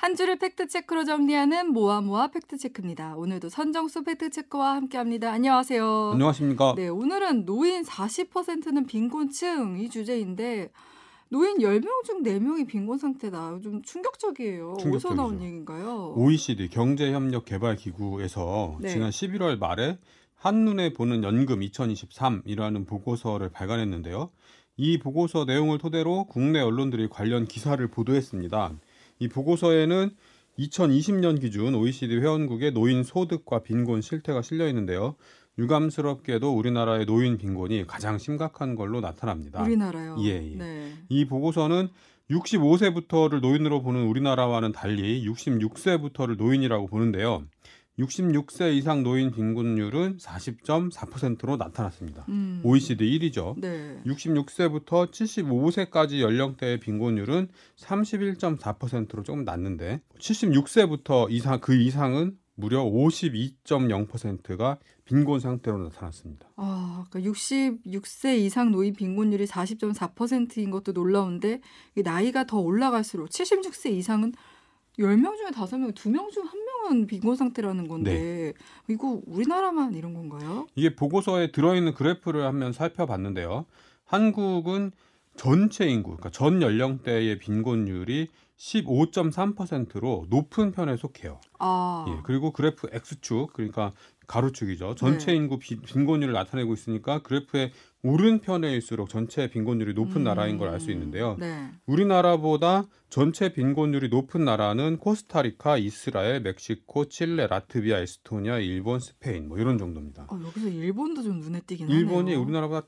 한 주를 팩트체크로 정리하는 모아모아 팩트체크입니다. 오늘도 선정수 팩트체크와 함께합니다. 안녕하세요. 안녕하십니까. 네, 오늘은 노인 40%는 빈곤층 이 주제인데 노인 10명 중 4명이 빈곤 상태다. 좀 충격적이에요. 어디서 충격적이죠. 나온 얘기인가요? OECD 경제협력개발기구에서 네. 지난 11월 말에 한눈에 보는 연금 2023이라는 보고서를 발간했는데요. 이 보고서 내용을 토대로 국내 언론들이 관련 기사를 보도했습니다. 이 보고서에는 2020년 기준 OECD 회원국의 노인 소득과 빈곤 실태가 실려 있는데요. 유감스럽게도 우리나라의 노인 빈곤이 가장 심각한 걸로 나타납니다. 우리나라요. 예, 예. 네. 이 보고서는 65세부터를 노인으로 보는 우리나라와는 달리 66세부터를 노인이라고 보는데요. 66세 이상 노인 빈곤율은 40.4%로 나타났습니다. 음. OECD 1위죠. 네. 66세부터 75세까지 연령대의 빈곤율은 31.4%로 조금 낮는데 76세부터 이상 그 이상은 무려 52.0%가 빈곤 상태로 나타났습니다. 아, 그러니까 66세 이상 노인 빈곤율이 40.4%인 것도 놀라운데 이 나이가 더 올라갈수록 76세 이상은 10명 중에 5명, 2명 중1 명은 빈곤 상태라는 건데 이거 우리나라만 이런 건가요? 이게 보고서에 들어있는 그래프를 한번 살펴봤는데요. 한국은 전체 인구, 그러니까 전 연령대의 빈곤율이 15.3%로 높은 편에 속해요. 아. 예, 그리고 그래프 X축, 그러니까 가로축이죠. 전체 네. 인구 비- 빈곤율을 나타내고 있으니까 그래프의 오른편에일수록 전체 빈곤율이 높은 나라인 걸 알 수 있는데요. 네. 우리나라보다 전체 빈곤율이 높은 나라는 코스타리카, 이스라엘, 멕시코, 칠레, 라트비아, 에스토니아, 일본, 스페인 뭐 이런 정도입니다. 어, 여기서 일본도 좀 눈에 띄긴 일본이 하네요. 우리나라보다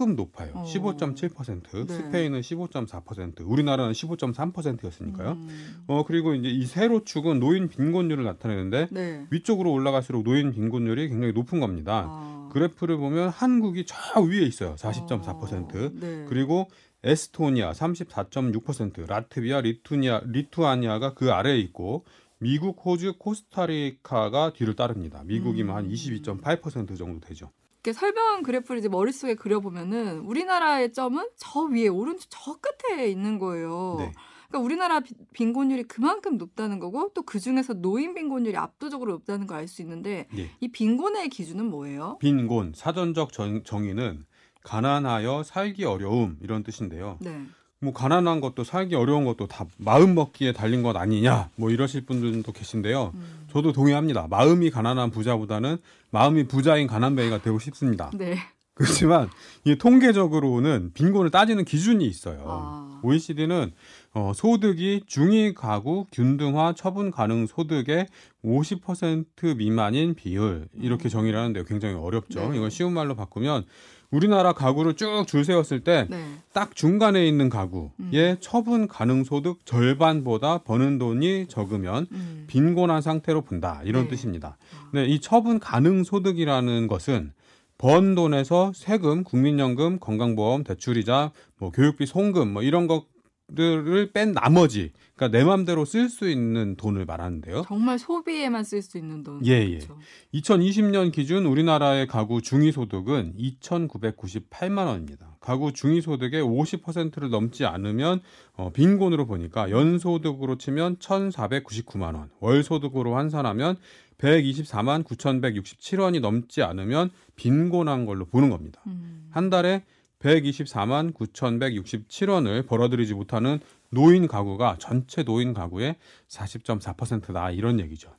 조금 높아요. 어. 15.7%, 네. 스페인은 15.4%, 우리나라는 15.3%였으니까요. 음. 어 그리고 이제 이 세로 축은 노인 빈곤율을 나타내는데 네. 위쪽으로 올라갈수록 노인 빈곤율이 굉장히 높은 겁니다. 아. 그래프를 보면 한국이 저 위에 있어요. 40.4%. 어, 네. 그리고 에스토니아 34.6%, 라트비아, 리투니아, 리투아니아가 그 아래에 있고 미국, 호주, 코스타리카가 뒤를 따릅니다. 미국이면 한 음. 22.8% 정도 되죠. 이렇게 설명한 그래프를 이제 머릿속에 그려보면은 우리나라의 점은 저 위에 오른쪽 저 끝에 있는 거예요. 네. 그러니까 우리나라 비- 빈곤율이 그만큼 높다는 거고 또 그 중에서 노인 빈곤율이 압도적으로 높다는 걸 알 수 있는데 예. 이 빈곤의 기준은 뭐예요? 빈곤 사전적 정, 정의는 가난하여 살기 어려움 이런 뜻인데요. 네. 뭐 가난한 것도 살기 어려운 것도 다 마음 먹기에 달린 것 아니냐 뭐 이러실 분들도 계신데요. 음. 저도 동의합니다. 마음이 가난한 부자보다는 마음이 부자인 가난뱅이가 되고 싶습니다. 네. 그렇지만 이 통계적으로는 빈곤을 따지는 기준이 있어요. 아. OECD는 어, 소득이 중위 가구 균등화 처분 가능 소득의 50% 미만인 비율 이렇게 정의를 하는데요. 굉장히 어렵죠. 음. 네. 이걸 쉬운 말로 바꾸면 우리나라 가구를 쭉 줄 세웠을 때 네. 딱 중간에 있는 가구의 음. 처분 가능 소득 절반보다 버는 돈이 적으면 음. 빈곤한 상태로 본다 이런 네. 뜻입니다. 네, 이 처분 가능 소득이라는 것은 번 돈에서 세금, 국민연금, 건강보험, 대출이자, 뭐 교육비, 송금 뭐 이런 것 들을 뺀 나머지, 그러니까 내 맘대로 쓸 수 있는 돈을 말하는데요. 정말 소비에만 쓸 수 있는 돈. 예, 예. 그렇죠. 2020년 기준 우리나라의 가구 중위 소득은 2,998만 원입니다. 가구 중위 소득의 50%를 넘지 않으면 어, 빈곤으로 보니까 연 소득으로 치면 1,499만 원, 월 소득으로 환산하면 124만 9,167원이 넘지 않으면 빈곤한 걸로 보는 겁니다. 음. 한 달에 124만 9,167원을 벌어들이지 못하는 노인 가구가 전체 노인 가구의 40.4%다 이런 얘기죠.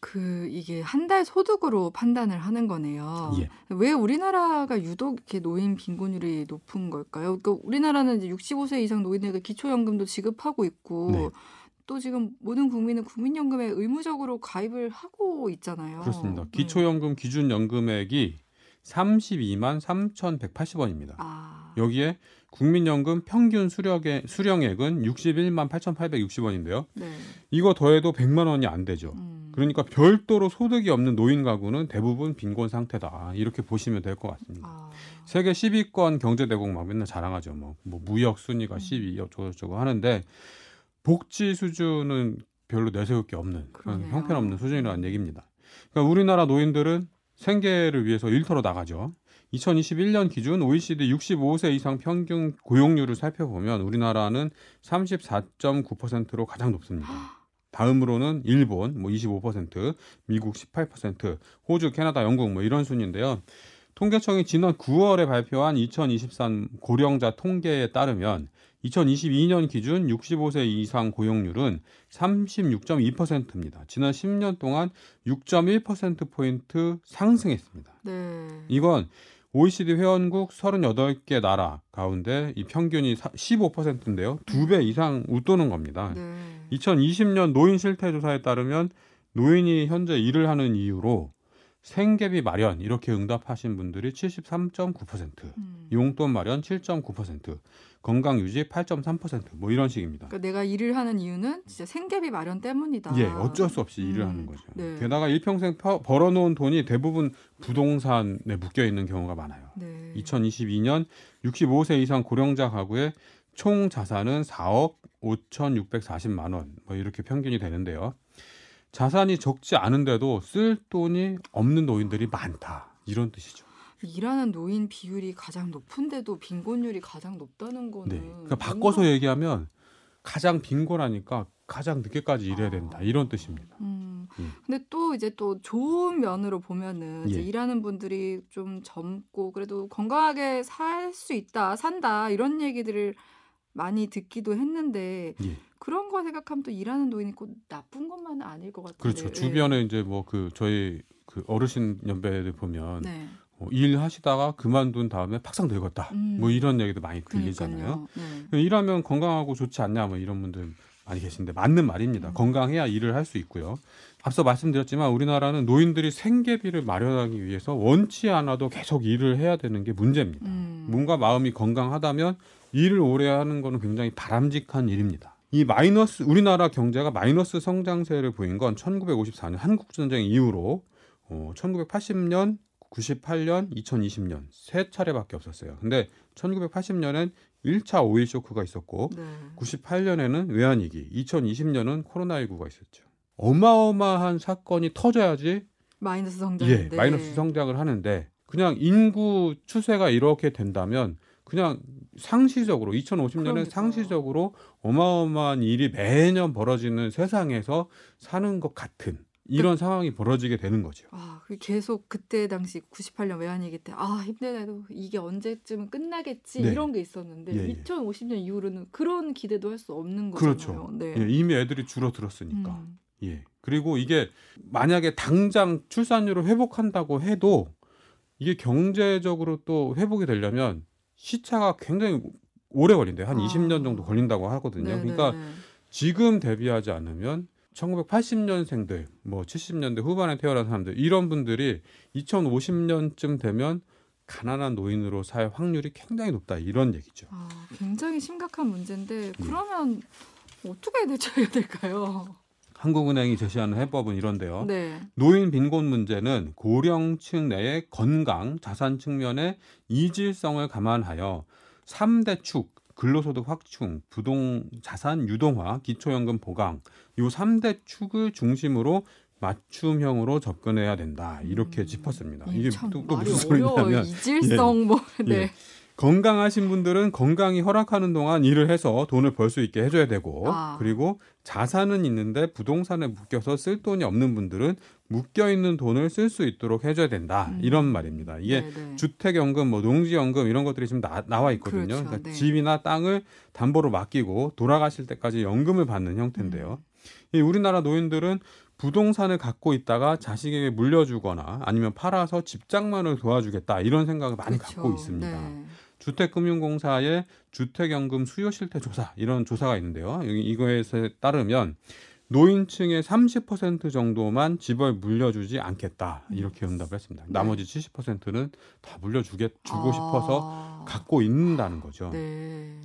그 이게 한 달 소득으로 판단을 하는 거네요. 예. 왜 우리나라가 유독 이렇게 노인 빈곤율이 높은 걸까요? 그러니까 우리나라는 이제 65세 이상 노인에게 기초연금도 지급하고 있고 네. 또 지금 모든 국민은 국민연금에 의무적으로 가입을 하고 있잖아요. 그렇습니다. 네. 기초연금 기준 연금액이 32만 3,180원입니다. 아, 여기에 국민연금 평균 수령액, 수령액은 61만 8,860원인데요. 네. 이거 더해도 100만 원이 안 되죠. 음. 그러니까 별도로 소득이 없는 노인 가구는 대부분 빈곤 상태다. 이렇게 보시면 될 것 같습니다. 아, 세계 10위권 경제대국 막 맨날 자랑하죠. 뭐, 뭐 무역 순위가 음. 10위 어쩌고저쩌고 하는데 복지 수준은 별로 내세울 게 없는 그런. 형편없는 수준이라는 얘기입니다. 그러니까 우리나라 노인들은 생계를 위해서 일터로 나가죠. 2021년 기준 OECD 65세 이상 평균 고용률을 살펴보면 우리나라는 34.9%로 가장 높습니다. 다음으로는 일본 뭐 25%, 미국 18%, 호주, 캐나다, 영국 뭐 이런 순인데요. 통계청이 지난 9월에 발표한 2023 고령자 통계에 따르면 2022년 기준 65세 이상 고용률은 36.2%입니다. 지난 10년 동안 6.1%포인트 상승했습니다. 네. 이건 OECD 회원국 38개 나라 가운데 이 평균이 15%인데요. 두 배 이상 웃도는 겁니다. 네. 2020년 노인 실태 조사에 따르면 노인이 현재 일을 하는 이유로 생계비 마련 이렇게 응답하신 분들이 73.9%, 음. 용돈 마련 7.9%, 건강 유지 8.3%뭐 이런 식입니다. 그러니까 내가 일을 하는 이유는 진짜 생계비 마련 때문이다. 예, 어쩔 수 없이 일을 음, 하는 거죠. 네. 게다가 일평생 펴- 벌어놓은 돈이 대부분 부동산에 묶여 있는 경우가 많아요. 네. 2022년 65세 이상 고령자 가구의 총 자산은 4억 5,640만 원, 뭐 이렇게 평균이 되는데요. 자산이 적지 않은데도 쓸 돈이 없는 노인들이 많다. 이런 뜻이죠. 일하는 노인 비율이 가장 높은데도 빈곤율이 가장 높다는 거는 네. 그러니까 바꿔서 뭔가- 얘기하면 가장 빈곤하니까 가장 늦게까지 일해야 된다. 이런 뜻입니다. 음. 음. 근데 또 이제 또 좋은 면으로 보면은 예. 일하는 분들이 좀 젊고 그래도 건강하게 살 수 있다, 산다 이런 얘기들을 많이 듣기도 했는데 예. 그런 거 생각하면 또 일하는 노인이 꼭 나쁜 것만은 아닐 것 같은데. 그렇죠. 예. 주변에 이제 뭐 그 저희 그 어르신 연배들 보면 네. 어, 일 하시다가 그만둔 다음에 팍상 늙었다. 음. 뭐 이런 얘기도 많이 들리잖아요. 네. 일하면 건강하고 좋지 않냐 뭐 이런 분들 많이 계신데 맞는 말입니다. 음. 건강해야 일을 할 수 있고요. 앞서 말씀드렸지만 우리나라는 노인들이 생계비를 마련하기 위해서 원치 않아도 계속 일을 해야 되는 게 문제입니다. 음. 뭔가 마음이 건강하다면 일을 오래 하는 거는 굉장히 바람직한 일입니다. 이 마이너스 우리나라 경제가 마이너스 성장세를 보인 건 1954년 한국 전쟁 이후로 어, 1980년, 98년, 2020년 세 차례밖에 없었어요. 근데 1980년엔 1차 오일 쇼크가 있었고 네. 98년에는 외환 위기, 2020년은 코로나19가 있었죠. 어마어마한 사건이 터져야지 마이너스 예, 성장인데. 마이너스 성장을 하는데 그냥 인구 추세가 이렇게 된다면 그냥 상시적으로 2050년에 그러니까요. 상시적으로 어마어마한 일이 매년 벌어지는 세상에서 사는 것 같은 이런 상황이 벌어지게 되는 거죠. 아, 그 계속 그때 당시 98년 외환위기 때 아, 힘내도 이게 언제쯤 끝나겠지 네. 이런 게 있었는데 예, 예. 2050년 이후로는 그런 기대도 할 수 없는 그렇죠. 거잖아요. 네. 예, 이미 애들이 줄어들었으니까. 음. 예. 그리고 이게 만약에 당장 출산율을 회복한다고 해도 이게 경제적으로 또 회복이 되려면 시차가 굉장히 오래 걸린대요. 한 아. 20년 정도 걸린다고 하거든요. 네, 그러니까 네, 네. 지금 대비하지 않으면 1980년생들, 뭐 70년대 후반에 태어난 사람들 이런 분들이 2050년쯤 되면 가난한 노인으로 살 확률이 굉장히 높다 이런 얘기죠. 아, 굉장히 심각한 문제인데 예. 그러면 어떻게 대처해야 될까요? 한국은행이 제시하는 해법은 이런데요. 네. 노인 빈곤 문제는 고령층 내의 건강, 자산 측면의 이질성을 감안하여 3대 축, 근로소득 확충, 부동 자산 유동화, 기초연금 보강 요 3대 축을 중심으로 맞춤형으로 접근해야 된다. 이렇게 음, 짚었습니다. 이게 이게 참 또, 또 무슨. 소리냐면 이질성 뭐 네. 예. 건강하신 분들은 건강이 허락하는 동안 일을 해서 돈을 벌 수 있게 해줘야 되고 아. 그리고 자산은 있는데 부동산에 묶여서 쓸 돈이 없는 분들은 묶여 있는 돈을 쓸 수 있도록 해줘야 된다 음. 이런 말입니다. 이게 네, 네. 주택연금, 뭐 농지연금 이런 것들이 지금 나, 와 있거든요. 그렇죠. 그러니까 네. 집이나 땅을 담보로 맡기고 돌아가실 때까지 연금을 받는 형태인데요. 음. 이 우리나라 노인들은 부동산을 갖고 있다가 자식에게 물려주거나 아니면 팔아서 집장만을 도와주겠다 이런 생각을 많이 그렇죠. 갖고 있습니다. 네. 주택금융공사의 주택연금 수요 실태 조사 이런 조사가 있는데요. 이거에 따르면 노인층의 30% 정도만 집을 물려주지 않겠다 이렇게 응답을 했습니다. 네. 나머지 70%는 다 물려주게 주고 아. 싶어서 갖고 있는다는 거죠. 네.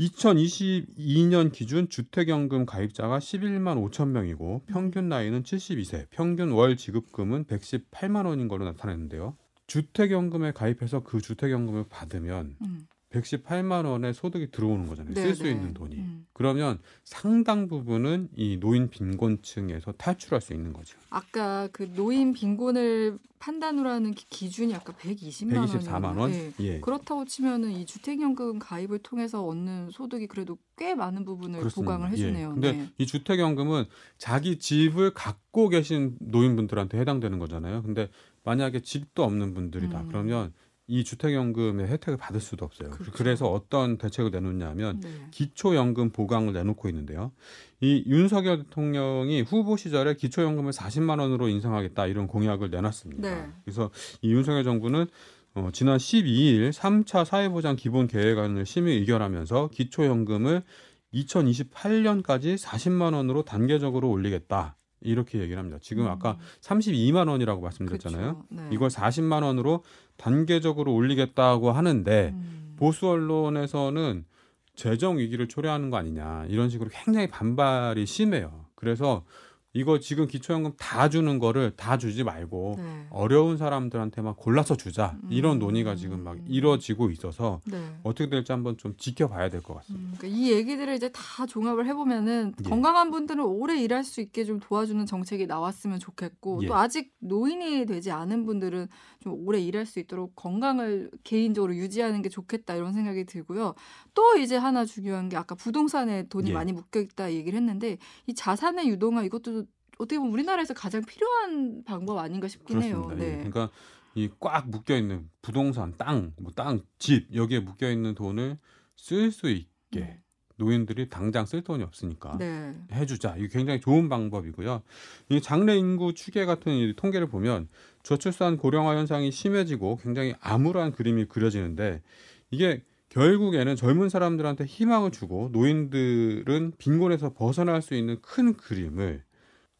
2022년 기준 주택연금 가입자가 11만 5천 명이고 평균 나이는 72세, 평균 월 지급금은 118만 원인 걸로 나타났는데요. 주택연금에 가입해서 그 주택연금을 받으면 음. 118만 원의 소득이 들어오는 거잖아요. 쓸수 네, 네. 있는 돈이. 음. 그러면 상당 부분은 이 노인 빈곤층에서 탈출할 수 있는 거죠. 아까 그 노인 빈곤을 판단으로 하는 기- 기준이 아까 120만 124만 원. 네. 예. 그렇다고 치면은 이 주택연금 가입을 통해서 얻는 소득이 그래도 꽤 많은 부분을 그렇습니다. 보강을 해주네요. 예. 근데 네. 이 주택연금은 자기 집을 갖고 계신 노인분들한테 해당되는 거잖아요. 근데 만약에 집도 없는 분들이다. 음. 그러면 이 주택연금의 혜택을 받을 수도 없어요. 그렇죠. 그래서 어떤 대책을 내놓냐면 네. 기초연금 보강을 내놓고 있는데요. 이 윤석열 대통령이 후보 시절에 기초연금을 40만 원으로 인상하겠다 이런 공약을 내놨습니다. 네. 그래서 이 윤석열 정부는 어, 지난 12일 3차 사회보장 기본 계획안을 심의 의결하면서 기초연금을 2028년까지 40만 원으로 단계적으로 올리겠다. 이렇게 얘기를 합니다. 지금 아까 32만 원이라고 말씀드렸잖아요. 음. 네. 이걸 40만 원으로 단계적으로 올리겠다고 하는데 음. 보수 언론에서는 재정 위기를 초래하는 거 아니냐 이런 식으로 굉장히 반발이 심해요. 그래서 이거 지금 기초연금 다 주는 거를 다 주지 말고 네. 어려운 사람들한테만 골라서 주자 이런 음. 논의가 지금 막 이뤄지고 있어서 네. 어떻게 될지 한번 좀 지켜봐야 될 것 같습니다. 음, 그러니까 이 얘기들을 이제 다 종합을 해보면은 예. 건강한 분들은 오래 일할 수 있게 좀 도와주는 정책이 나왔으면 좋겠고 예. 또 아직 노인이 되지 않은 분들은 좀 오래 일할 수 있도록 건강을 개인적으로 유지하는 게 좋겠다 이런 생각이 들고요. 또 이제 하나 중요한 게 아까 부동산에 돈이 예. 많이 묶여 있다 얘기를 했는데 이 자산의 유동화 이것도 어떻게 보면 우리나라에서 가장 필요한 방법 아닌가 싶긴 해요. 그렇습니다. 예. 네. 그러니까 이 꽉 묶여 있는 부동산, 땅, 뭐 땅, 집 여기에 묶여 있는 돈을 쓸 수 있게 노인들이 당장 쓸 돈이 없으니까 음. 네. 해주자. 이게 굉장히 좋은 방법이고요. 이 장래 인구 추계 같은 이 통계를 보면 저출산 고령화 현상이 심해지고 굉장히 암울한 그림이 그려지는데 이게 결국에는 젊은 사람들한테 희망을 주고 노인들은 빈곤에서 벗어날 수 있는 큰 그림을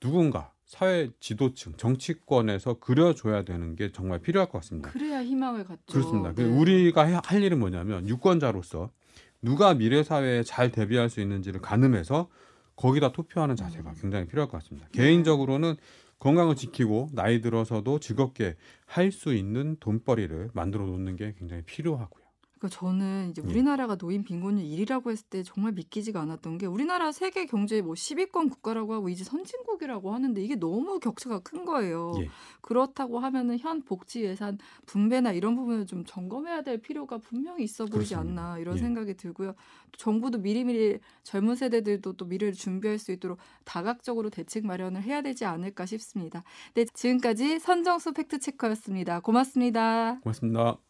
누군가 사회 지도층, 정치권에서 그려줘야 되는 게 정말 필요할 것 같습니다. 그래야 희망을 갖죠. 그렇습니다. 그 네. 우리가 해- 할 일은 뭐냐면 유권자로서 누가 미래 사회에 잘 대비할 수 있는지를 가늠해서 거기다 투표하는 자세가 음. 굉장히 필요할 것 같습니다. 네. 개인적으로는 건강을 지키고 나이 들어서도 즐겁게 할 수 있는 돈벌이를 만들어 놓는 게 굉장히 필요하고요. 그러니까 저는 이제 예. 우리나라가 노인 빈곤율 1위라고 했을 때 정말 믿기지가 않았던 게 우리나라 세계 경제 뭐 10위권 국가라고 하고 이제 선진국이라고 하는데 이게 너무 격차가 큰 거예요. 예. 그렇다고 하면은 현 복지 예산 분배나 이런 부분을 좀 점검해야 될 필요가 분명히 있어 보이지 그렇습니다. 않나 이런 예. 생각이 들고요. 또 정부도 미리미리 젊은 세대들도 또 미래를 준비할 수 있도록 다각적으로 대책 마련을 해야 되지 않을까 싶습니다. 네, 지금까지 선정수 팩트 체커였습니다. 고맙습니다. 고맙습니다.